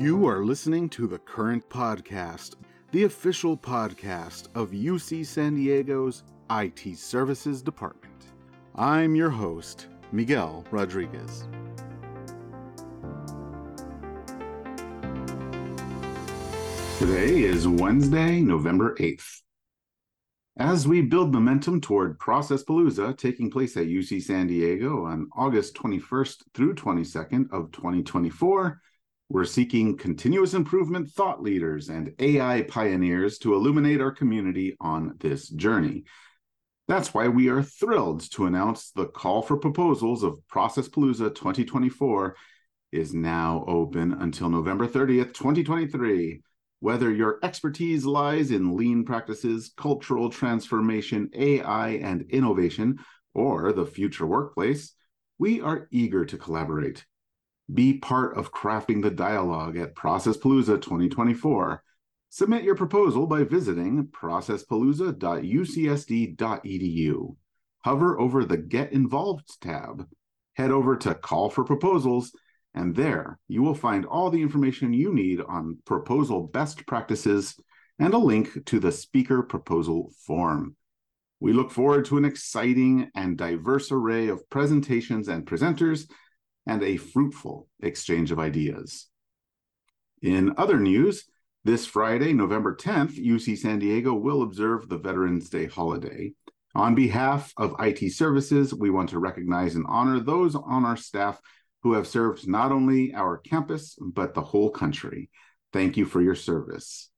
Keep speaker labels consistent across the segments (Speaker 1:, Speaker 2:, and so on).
Speaker 1: You are listening to the Current Podcast, the official podcast of UC San Diego's IT Services Department. I'm your host, Miguel Rodriguez. Today is Wednesday, November 8th. As we build momentum toward Process Palooza taking place at UC San Diego on August 21st through 22nd of 2024, we're seeking continuous improvement thought leaders and AI pioneers to illuminate our community on this journey. That's why we are thrilled to announce the call for proposals of Process Palooza 2024 is now open until November 30th, 2023. Whether your expertise lies in lean practices, cultural transformation, AI, and innovation, or the future workplace, we are eager to collaborate. Be part of crafting the dialogue at Process Palooza 2024. Submit your proposal by visiting processpalooza.ucsd.edu. Hover over the Get Involved tab. Head over to Call for Proposals, and there you will find all the information you need on proposal best practices and a link to the speaker proposal form. We look forward to an exciting and diverse array of presentations and presenters and a fruitful exchange of ideas. In other news, this Friday, November 10th, UC San Diego will observe the Veterans Day holiday. On behalf of IT services, we want to recognize and honor those on our staff who have served not only our campus, but the whole country. Thank you for your service.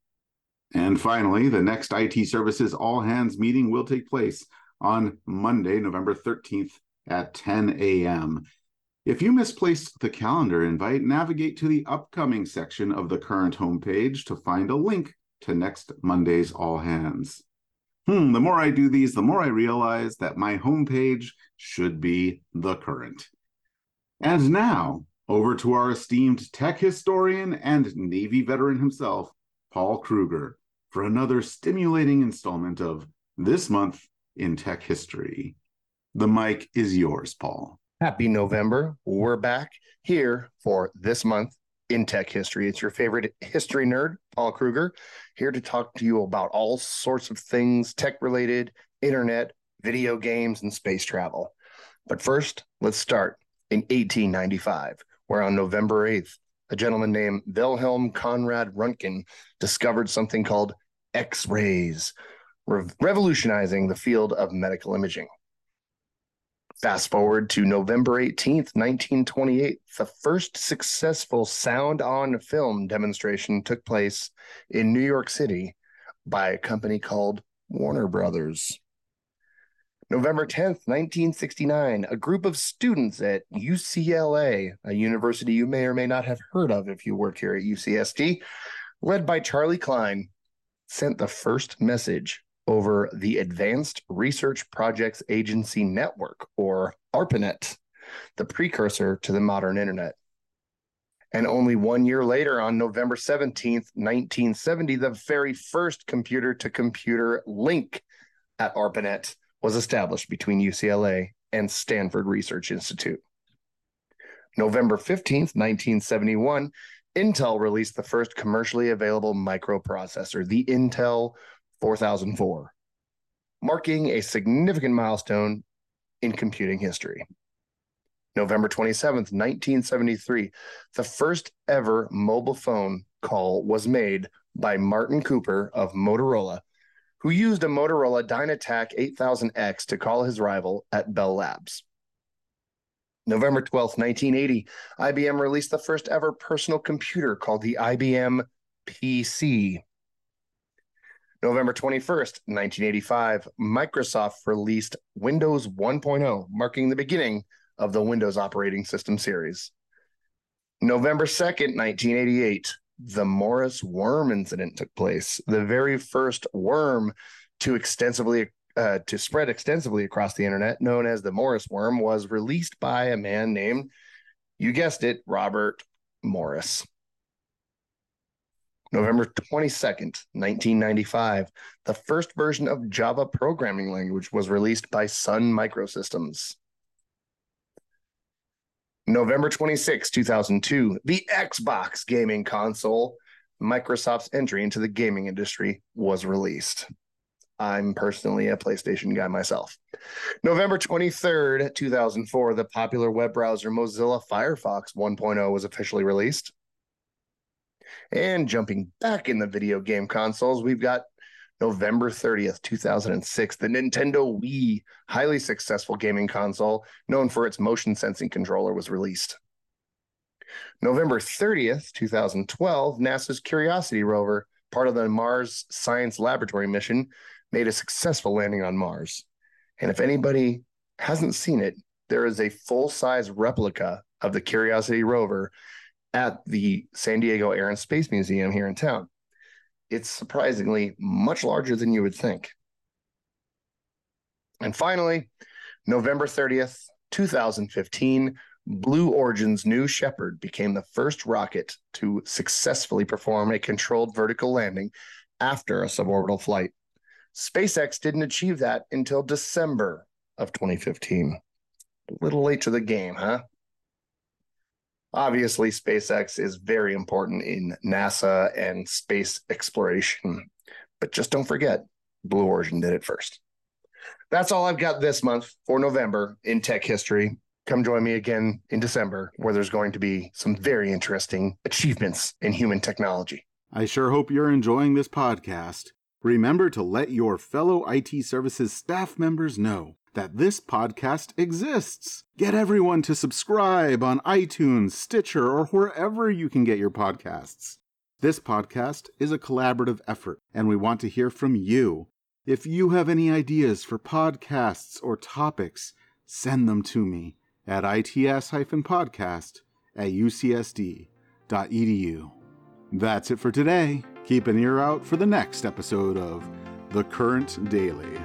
Speaker 1: And finally, the next IT services all hands meeting will take place on Monday, November 13th at 10 a.m. If you misplaced the calendar invite, navigate to the upcoming section of the current homepage to find a link to next Monday's All Hands. Hmm, the more I do these, the more I realize that my homepage should be the current. And now, over to our esteemed tech historian and Navy veteran himself, Paul Krueger, for another stimulating installment of This Month in Tech History. The mic is yours, Paul.
Speaker 2: Happy November. We're back here for this month in tech history. It's your favorite history nerd, Paul Krueger, here to talk to you about all sorts of things tech related, internet, video games, and space travel. But first, let's start in 1895, where on November 8th, a gentleman named Wilhelm Conrad Röntgen discovered something called X rays, revolutionizing the field of medical imaging. Fast forward to November 18th, 1928, the first successful sound on film demonstration took place in New York City by a company called Warner Brothers. November 10th, 1969, a group of students at UCLA, a university you may or may not have heard of if you work here at UCSD, led by Charley Kline, sent the first message over the Advanced Research Projects Agency Network, or ARPANET, the precursor to the modern internet. And only one year later, on November 17th, 1970, the very first computer to computer link at ARPANET was established between UCLA and Stanford Research Institute. November 15th, 1971, Intel released the first commercially available microprocessor, the Intel 4004, marking a significant milestone in computing history. November 27th, 1973, the first ever mobile phone call was made by Martin Cooper of Motorola, who used a Motorola DynaTAC 8000X to call his rival at Bell Labs. November 12th, 1980, IBM released the first ever personal computer called the IBM PC. November 21st, 1985, Microsoft released Windows 1.0, marking the beginning of the Windows operating system series. November 2nd, 1988, the Morris worm incident took place, the very first worm to extensively uh, to spread extensively across the internet, known as the Morris worm, was released by a man named, you guessed it, Robert Morris. November 22nd, 1995, the first version of Java programming language was released by Sun Microsystems. November 26, 2002, the Xbox gaming console, Microsoft's entry into the gaming industry, was released. I'm personally a PlayStation guy myself. November 23rd, 2004, the popular web browser Mozilla Firefox 1.0 was officially released. And jumping back in the video game consoles, we've got November 30th, 2006, the Nintendo Wii, highly successful gaming console known for its motion sensing controller, was released. November 30th, 2012, NASA's Curiosity rover, part of the Mars Science Laboratory mission, made a successful landing on Mars. And if anybody hasn't seen it, there is a full size replica of the Curiosity rover at the San Diego Air and Space Museum here in town it's surprisingly much larger than you would think. And finally, November 30th, 2015, Blue Origin's New Shepard became the first rocket to successfully perform a controlled vertical landing after a suborbital flight. SpaceX didn't achieve that until December of 2015. A little late to the game, huh? Obviously, SpaceX is very important in NASA and space exploration, but just don't forget, Blue Origin did it first. That's all I've got this month for November in tech history. Come join me again in December, where there's going to be some very interesting achievements in human technology.
Speaker 1: I sure hope you're enjoying this podcast. Remember to let your fellow IT services staff members know that this podcast exists. Get everyone to subscribe on iTunes, Stitcher, or wherever you can get your podcasts. This podcast is a collaborative effort, and we want to hear from you. If you have any ideas for podcasts or topics, send them to me at its-podcast at ucsd.edu. That's it for today. Keep an ear out for the next episode of The Current Daily.